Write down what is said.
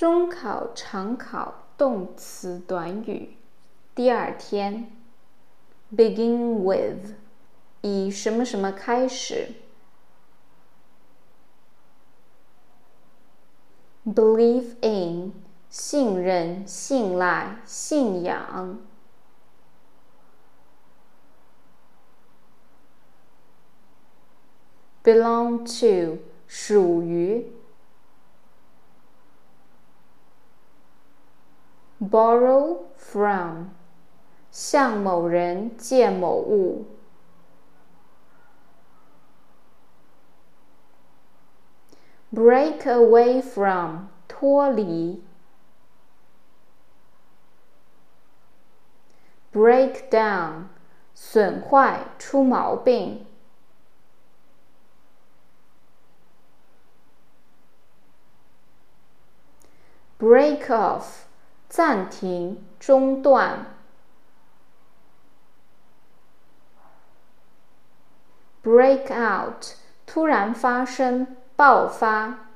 中考常考动词短语。第二天，begin with，以什么什么开始。believe in，信任、信赖、信仰。belong to，属于。borrow from，向某人借某物。break away from，脱离。break down，损坏、出毛病。break off。 暂停、中断。break out，突然发生、爆发。